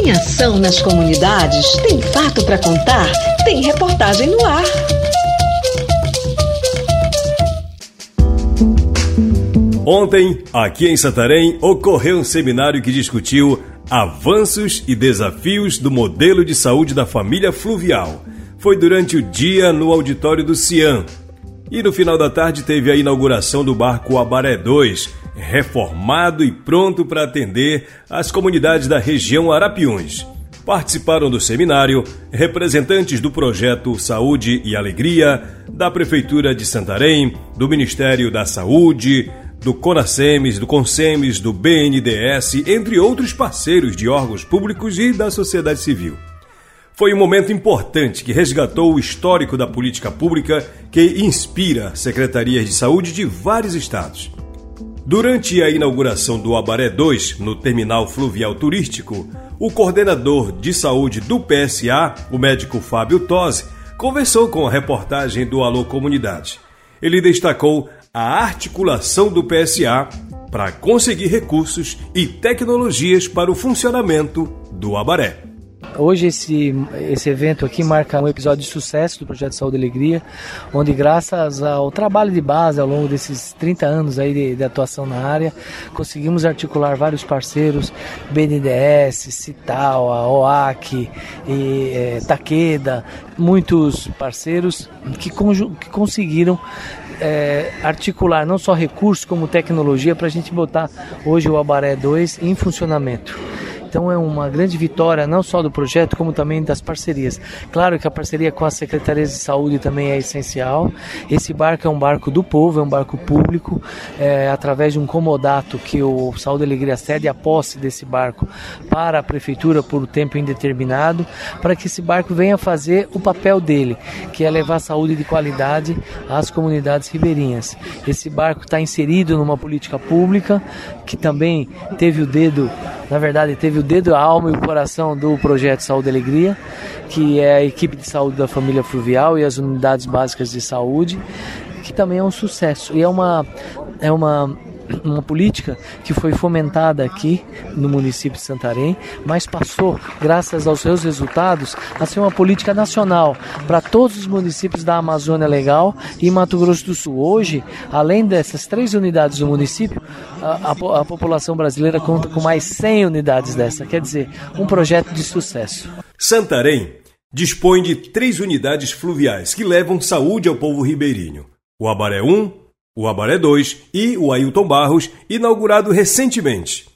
Tem ação nas comunidades? Tem fato para contar? Tem reportagem no ar. Ontem, aqui em Santarém, ocorreu um seminário que discutiu avanços e desafios do modelo de saúde da família fluvial. Foi durante o dia no auditório do Cian. E no final da tarde teve a inauguração do barco Abaré 2, reformado e pronto para atender as comunidades da região Arapiuns. Participaram do seminário representantes do projeto Saúde e Alegria, da Prefeitura de Santarém, do Ministério da Saúde, do CONASEMES, do CONSEMES, do BNDES, entre outros parceiros de órgãos públicos e da sociedade civil. Foi um momento importante que resgatou o histórico da política pública que inspira secretarias de saúde de vários estados. Durante a inauguração do Abaré 2, no terminal fluvial turístico, o coordenador de saúde do PSA, o médico Fábio Tosi, conversou com a reportagem do Alô Comunidade. Ele destacou a articulação do PSA para conseguir recursos e tecnologias para o funcionamento do Abaré. Hoje esse, esse evento aqui marca um episódio de sucesso do Projeto Saúde e Alegria, onde graças ao trabalho de base ao longo desses 30 anos aí de, de atuação na área, conseguimos articular vários parceiros, BNDES, Cital, a OAC, e, é, Taqueda, muitos parceiros que, que conseguiram é, articular não só recursos como tecnologia para a gente botar hoje o Abaré 2 em funcionamento. Então é uma grande vitória não só do projeto, como também das parcerias. Claro que a parceria com as secretarias de saúde também é essencial. Esse barco é um barco do povo, é um barco público, é, através de um comodato que o Saúde e Alegria cede a posse desse barco para a prefeitura por tempo indeterminado, para que esse barco venha fazer o papel dele, que é levar saúde de qualidade às comunidades ribeirinhas. Esse barco está inserido numa política pública que também teve o dedo, na verdade, teve o dedo, a alma e o coração do projeto Saúde e Alegria, que é a equipe de saúde da família fluvial e as unidades básicas de saúde, que também é um sucesso. E é uma, é uma uma política que foi fomentada aqui no município de Santarém, mas passou, graças aos seus resultados, a ser uma política nacional para todos os municípios da Amazônia Legal e Mato Grosso do Sul. Hoje, além dessas três unidades do município, a, a, a população brasileira conta com mais 100 unidades dessa, quer dizer, um projeto de sucesso. Santarém dispõe de três unidades fluviais que levam saúde ao povo ribeirinho. O Abaré 1, o Abaré 2 e o Ailton Barros, inaugurado recentemente.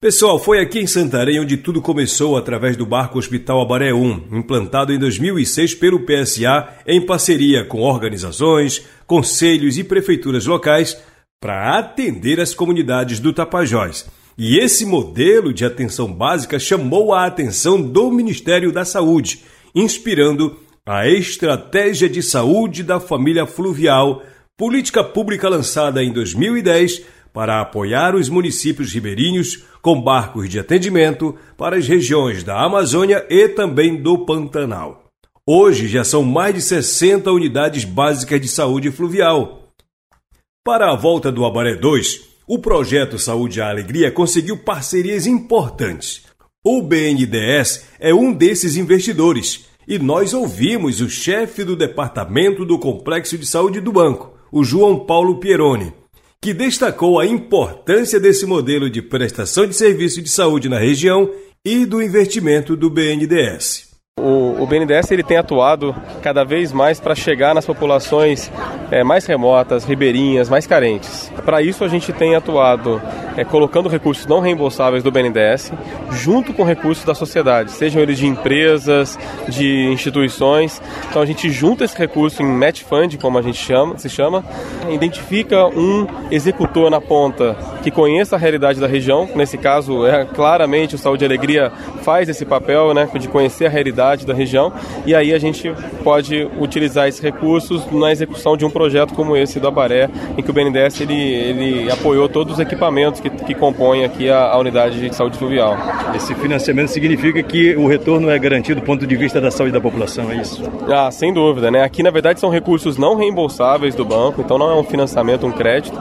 Pessoal, foi aqui em Santarém onde tudo começou através do barco Hospital Abaré 1, implantado em 2006 pelo PSA em parceria com organizações, conselhos e prefeituras locais para atender as comunidades do Tapajós. E esse modelo de atenção básica chamou a atenção do Ministério da Saúde, inspirando a estratégia de saúde da família fluvial política pública lançada em 2010 para apoiar os municípios ribeirinhos com barcos de atendimento para as regiões da Amazônia e também do Pantanal. Hoje já são mais de 60 unidades básicas de saúde fluvial. Para a volta do Abaré 2, o projeto Saúde e Alegria conseguiu parcerias importantes. O BNDES é um desses investidores e nós ouvimos o chefe do departamento do Complexo de Saúde do banco, o João Paulo Pieroni, que destacou a importância desse modelo de prestação de serviço de saúde na região e do investimento do BNDES. O, o BNDES ele tem atuado cada vez mais para chegar nas populações é, mais remotas, ribeirinhas, mais carentes. Para isso a gente tem atuado é, colocando recursos não reembolsáveis do BNDES junto com recursos da sociedade, sejam eles de empresas, de instituições. Então a gente junta esse recurso em match fund, como a gente chama, se chama, identifica um executor na ponta que conheça a realidade da região. Nesse caso, é claramente o Saúde e Alegria faz esse papel, né, de conhecer a realidade da região. E aí a gente pode utilizar esses recursos na execução de um projeto como esse do Abaré, em que o BNDES ele, ele apoiou todos os equipamentos que, que compõem aqui a, a unidade de saúde fluvial. Esse financiamento significa que o retorno é garantido do ponto de vista da saúde da população, é isso? Ah, sem dúvida, né? Aqui na verdade são recursos não reembolsáveis do banco, então não é um financiamento, um crédito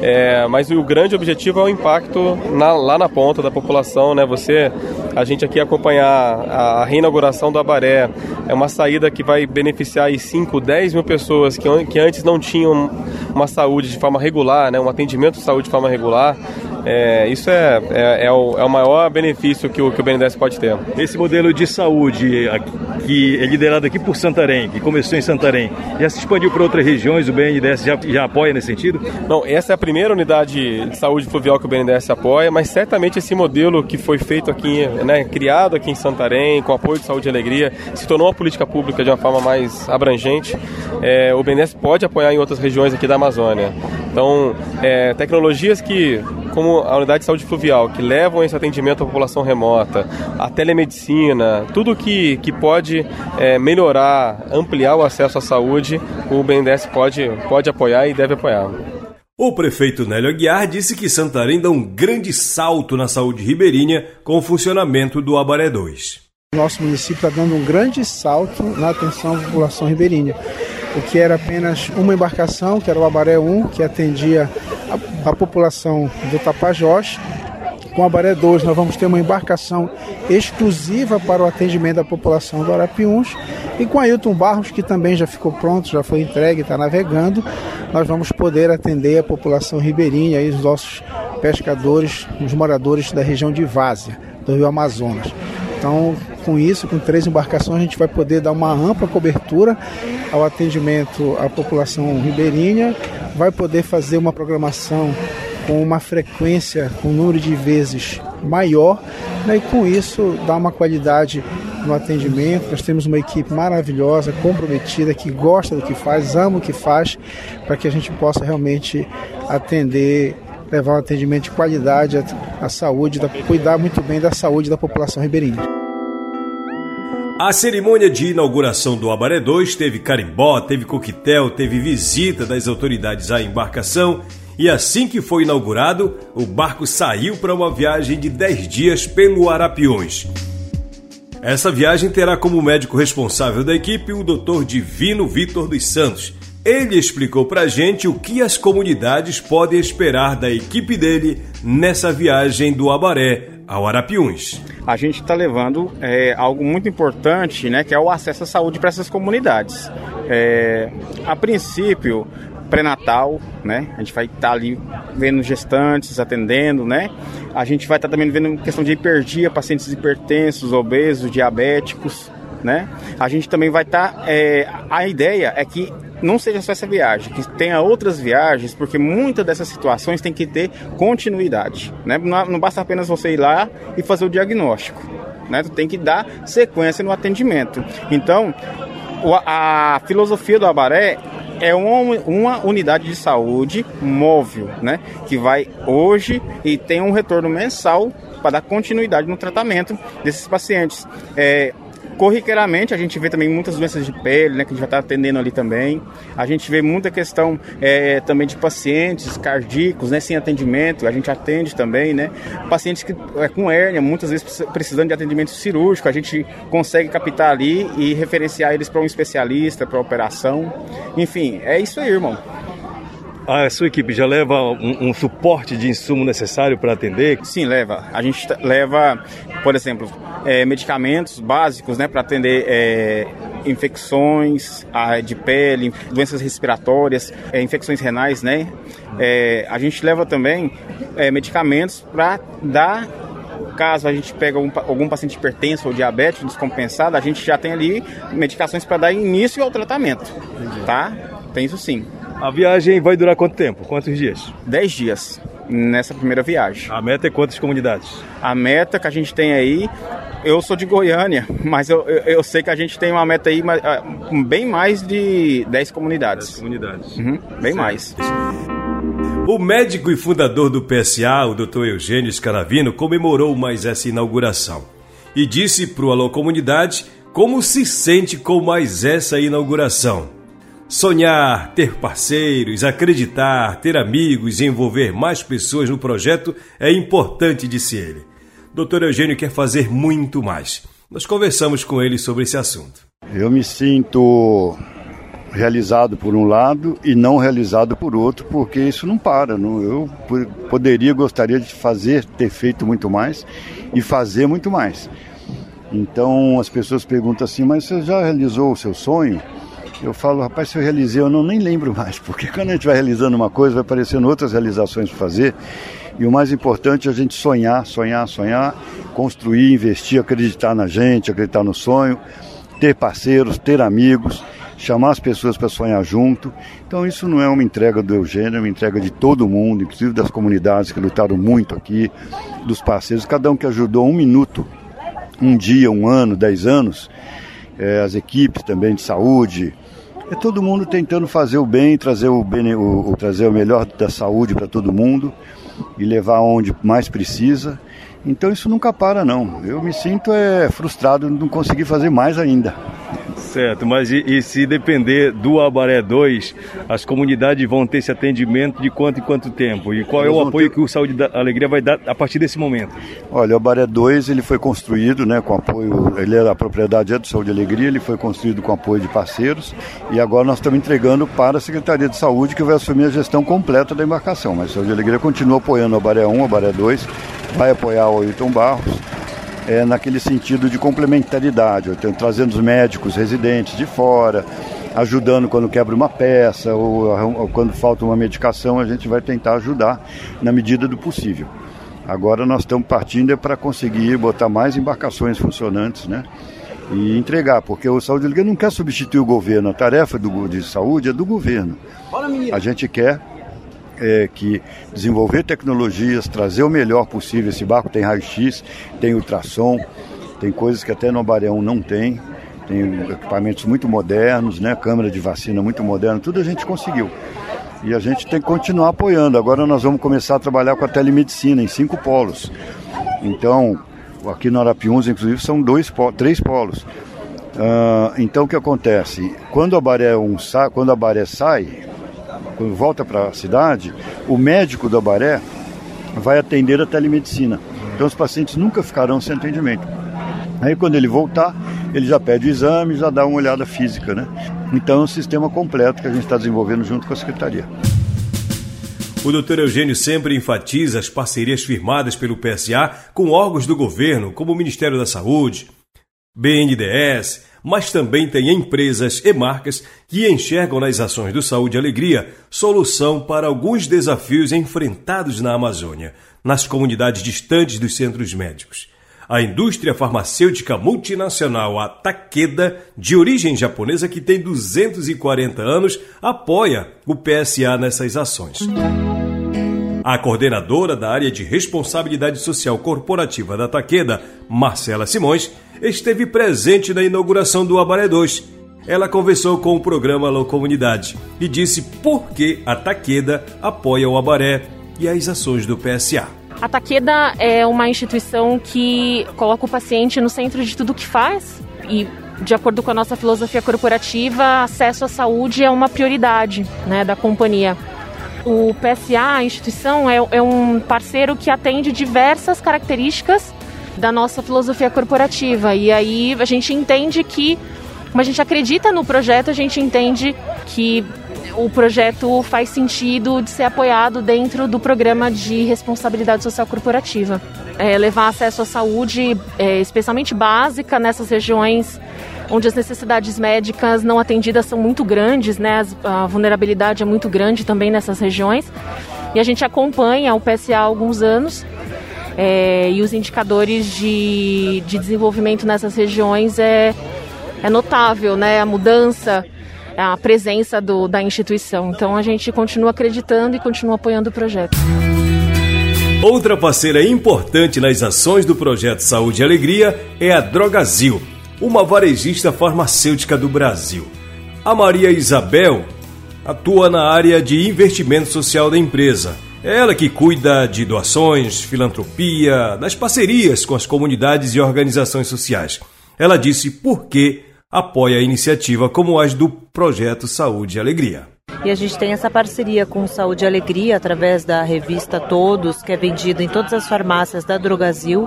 É, mas o grande objetivo é o impacto na, lá na ponta da população, né? Você, a gente aqui acompanhar a, reinauguração do Abaré, é uma saída que vai beneficiar aí 5, 10 mil pessoas que, que antes não tinham uma saúde de forma regular, né? um atendimento de saúde de forma regular. É, isso é, é, é, o, é o maior benefício que o, que o BNDES pode ter. Esse modelo de saúde que é liderado aqui por Santarém, que começou em Santarém, já se expandiu para outras regiões, o BNDES já, já apoia nesse sentido? Não, essa é a primeira unidade de saúde fluvial que o BNDES apoia, mas certamente esse modelo que foi feito aqui, né, criado aqui em Santarém, com apoio de saúde e alegria, se tornou uma política pública de uma forma mais abrangente, é, o BNDES pode apoiar em outras regiões aqui da Amazônia. Então, é, tecnologias que como a unidade de saúde fluvial, que levam esse atendimento à população remota, a telemedicina, tudo que, que pode é, melhorar, ampliar o acesso à saúde, o BNDES pode, pode apoiar e deve apoiar. O prefeito Nélio Aguiar disse que Santarém dá um grande salto na saúde ribeirinha com o funcionamento do Abaré 2. Nosso município está dando um grande salto na atenção à população ribeirinha o que era apenas uma embarcação, que era o Abaré 1, que atendia a, a população do Tapajós. Com o Abaré 2, nós vamos ter uma embarcação exclusiva para o atendimento da população do Arapiuns. E com Ailton Barros, que também já ficou pronto, já foi entregue, está navegando, nós vamos poder atender a população ribeirinha e os nossos pescadores, os moradores da região de Várzea, do Rio Amazonas. Então, com isso, com três embarcações, a gente vai poder dar uma ampla cobertura ao atendimento à população ribeirinha, vai poder fazer uma programação com uma frequência, com um número de vezes maior, né, e com isso dar uma qualidade no atendimento. Nós temos uma equipe maravilhosa, comprometida, que gosta do que faz, ama o que faz, para que a gente possa realmente atender levar um atendimento de qualidade à, saúde, da, cuidar muito bem da saúde da população ribeirinha. A cerimônia de inauguração do Abaré 2 teve carimbó, teve coquetel, teve visita das autoridades à embarcação e assim que foi inaugurado, o barco saiu para uma viagem de 10 dias pelo Arapiões. Essa viagem terá como médico responsável da equipe o Dr. Divino Vitor dos Santos, ele explicou pra gente o que as comunidades podem esperar da equipe dele nessa viagem do Abaré ao Arapiuns. A gente está levando é, algo muito importante, né, que é o acesso à saúde para essas comunidades. É, a princípio, pré-natal, né? A gente vai estar tá ali vendo gestantes, atendendo, né? A gente vai estar tá também vendo questão de hiperdia, pacientes hipertensos, obesos, diabéticos, né? A gente também vai estar. Tá, é, a ideia é que não seja só essa viagem, que tenha outras viagens, porque muitas dessas situações tem que ter continuidade. Né? Não, não basta apenas você ir lá e fazer o diagnóstico. Né? Tu tem que dar sequência no atendimento. Então, a filosofia do Abaré é uma, uma, unidade de saúde móvel, né? Que vai hoje e tem um retorno mensal para dar continuidade no tratamento desses pacientes. É, Corriqueiramente, a gente vê também muitas doenças de pele, né, que a gente vai estar atendendo ali também. A gente vê muita questão é, também de pacientes cardíacos, né, sem atendimento, a gente atende também, né. Pacientes que, é, com hérnia, muitas vezes precisando de atendimento cirúrgico, a gente consegue captar ali e referenciar eles para um especialista, para operação. Enfim, é isso aí, irmão a sua equipe já leva um, um suporte de insumo necessário para atender? Sim, leva. A gente leva, por exemplo, é, medicamentos básicos né, para atender é, infecções de pele, doenças respiratórias, é, infecções renais, né? É, a gente leva também é, medicamentos para dar caso a gente pega algum, algum paciente hipertenso ou diabético descompensado, a gente já tem ali medicações para dar início ao tratamento, tá? Tem isso sim. A viagem vai durar quanto tempo? Quantos dias? Dez dias nessa primeira viagem. A meta é quantas comunidades? A meta que a gente tem aí, eu sou de Goiânia, mas eu, eu, eu sei que a gente tem uma meta aí ah, bem mais de 10 comunidades. 10 comunidades. Uhum, bem certo. mais. O médico e fundador do PSA, o Dr. Eugênio Scaravino, comemorou mais essa inauguração e disse para o Alô Comunidade como se sente com mais essa inauguração. Sonhar, ter parceiros, acreditar, ter amigos e envolver mais pessoas no projeto é importante, disse ele. Dr. Eugênio quer fazer muito mais. Nós conversamos com ele sobre esse assunto. Eu me sinto realizado por um lado e não realizado por outro, porque isso não para. Não, eu poderia, gostaria de fazer, ter feito muito mais e fazer muito mais. Então as pessoas perguntam assim, mas você já realizou o seu sonho? Eu falo, rapaz, se eu realizei, eu não nem lembro mais, porque quando a gente vai realizando uma coisa, vai aparecendo outras realizações para fazer. E o mais importante é a gente sonhar, sonhar, sonhar, construir, investir, acreditar na gente, acreditar no sonho, ter parceiros, ter amigos chamar as pessoas para sonhar junto. Então isso não é uma entrega do Eugênio, é uma entrega de todo mundo, inclusive das comunidades que lutaram muito aqui, dos parceiros, cada um que ajudou um minuto, um dia, um ano, dez anos, é, as equipes também de saúde. É todo mundo tentando fazer o bem, trazer o, bem, o, o trazer o melhor da saúde para todo mundo e levar onde mais precisa. Então isso nunca para não. Eu me sinto é, frustrado não conseguir fazer mais ainda. Certo, mas e, e, se depender do Abaré 2, as comunidades vão ter esse atendimento de quanto em quanto tempo? E qual é o apoio ter... que o Saúde da Alegria vai dar a partir desse momento? Olha, o Abaré 2 ele foi construído né, com apoio, ele é a propriedade é do Saúde e Alegria, ele foi construído com apoio de parceiros e agora nós estamos entregando para a Secretaria de Saúde que vai assumir a gestão completa da embarcação. Mas a Saúde e Alegria continua apoiando o Abaré 1, o Abaré 2, vai apoiar o Ailton Barros é, naquele sentido de complementaridade, tenho, trazendo os médicos residentes de fora, ajudando quando quebra uma peça ou, ou quando falta uma medicação, a gente vai tentar ajudar na medida do possível. Agora nós estamos partindo é para conseguir botar mais embarcações funcionantes, né? E entregar, porque o Saúde Liga não quer substituir o governo, a tarefa do, de saúde é do governo. A gente quer é, que desenvolver tecnologias, trazer o melhor possível. Esse barco tem raio-x, tem ultrassom, tem coisas que até no Abareão não tem. Tem equipamentos muito modernos, né? câmera de vacina muito moderna, tudo a gente conseguiu. E a gente tem que continuar apoiando. Agora nós vamos começar a trabalhar com a telemedicina em cinco polos. Então, aqui no Arapiuns, inclusive, são dois, três polos. Uh, então o que acontece? Quando a Baré, um, quando a Baré sai, quando volta para a cidade, o médico da Baré vai atender a telemedicina. Então os pacientes nunca ficarão sem atendimento. Aí quando ele voltar, ele já pede o exame, já dá uma olhada física, né? Então é um sistema completo que a gente está desenvolvendo junto com a Secretaria. O Dr. Eugênio sempre enfatiza as parcerias firmadas pelo PSA com órgãos do governo, como o Ministério da Saúde, BNDES, mas também tem empresas e marcas que enxergam nas ações do Saúde e Alegria solução para alguns desafios enfrentados na Amazônia, nas comunidades distantes dos centros médicos. A indústria farmacêutica multinacional, a Takeda, de origem japonesa que tem 240 anos, apoia o PSA nessas ações. A coordenadora da área de responsabilidade social corporativa da Takeda, Marcela Simões, esteve presente na inauguração do Abaré 2. Ela conversou com o programa Alô Comunidade e disse por que a Taqueda apoia o Abaré e as ações do PSA. A Taqueda é uma instituição que coloca o paciente no centro de tudo que faz e de acordo com a nossa filosofia corporativa, acesso à saúde é uma prioridade né, da companhia. O PSA, a instituição, é, é um parceiro que atende diversas características da nossa filosofia corporativa. E aí a gente entende que, como a gente acredita no projeto, a gente entende que o projeto faz sentido de ser apoiado dentro do programa de responsabilidade social corporativa. É, levar acesso à saúde, é, especialmente básica, nessas regiões onde as necessidades médicas não atendidas são muito grandes, né? a vulnerabilidade é muito grande também nessas regiões. E a gente acompanha o PSA há alguns anos é, e os indicadores de, de desenvolvimento nessas regiões é, é notável, né? A mudança, a presença do, da instituição. Então a gente continua acreditando e continua apoiando o projeto. Outra parceira importante nas ações do projeto Saúde e Alegria é a Drogazil, uma varejista farmacêutica do Brasil. A Maria Isabel atua na área de investimento social da empresa é ela que cuida de doações, filantropia, das parcerias com as comunidades e organizações sociais. Ela disse por que apoia a iniciativa como as do Projeto Saúde e Alegria. E a gente tem essa parceria com Saúde e Alegria através da revista Todos, que é vendida em todas as farmácias da Drogazil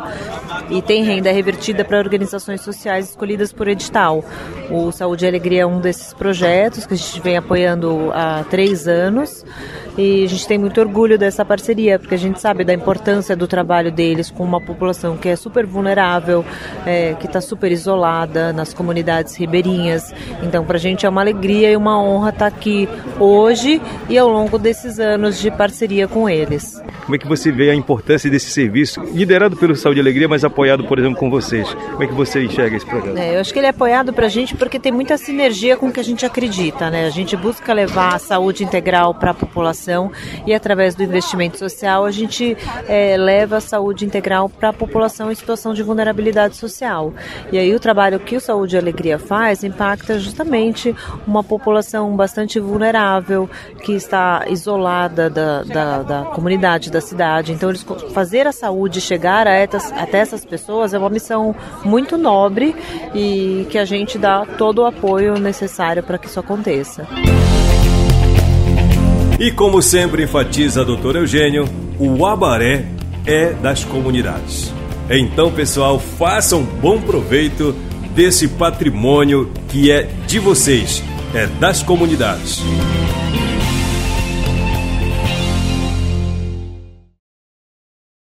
e tem renda revertida para organizações sociais escolhidas por edital. O Saúde e Alegria é um desses projetos que a gente vem apoiando há três anos e a gente tem muito orgulho dessa parceria, porque a gente sabe da importância do trabalho deles com uma população que é super vulnerável, é, que está super isolada nas comunidades ribeirinhas. Então, para a gente é uma alegria e uma honra estar tá aqui hoje e ao longo desses anos de parceria com eles. Como é que você vê a importância desse serviço, liderado pelo Saúde e Alegria, mas apoiado, por exemplo, com vocês? Como é que você enxerga esse programa? É, eu acho que ele é apoiado para a gente porque tem muita sinergia com o que a gente acredita, né? A gente busca levar a saúde integral para a população e através do investimento social a gente é, leva a saúde integral para a população em situação de vulnerabilidade social. E aí o trabalho que o Saúde e Alegria faz impacta justamente uma população bastante vulnerável que está isolada da, da, da comunidade da cidade. Então, eles fazer a saúde chegar essas, até essas pessoas é uma missão muito nobre e que a gente dá todo o apoio necessário para que isso aconteça. E como sempre enfatiza a doutor Eugênio, o Abaré é das comunidades. Então, pessoal, façam bom proveito desse patrimônio que é de vocês, é das comunidades.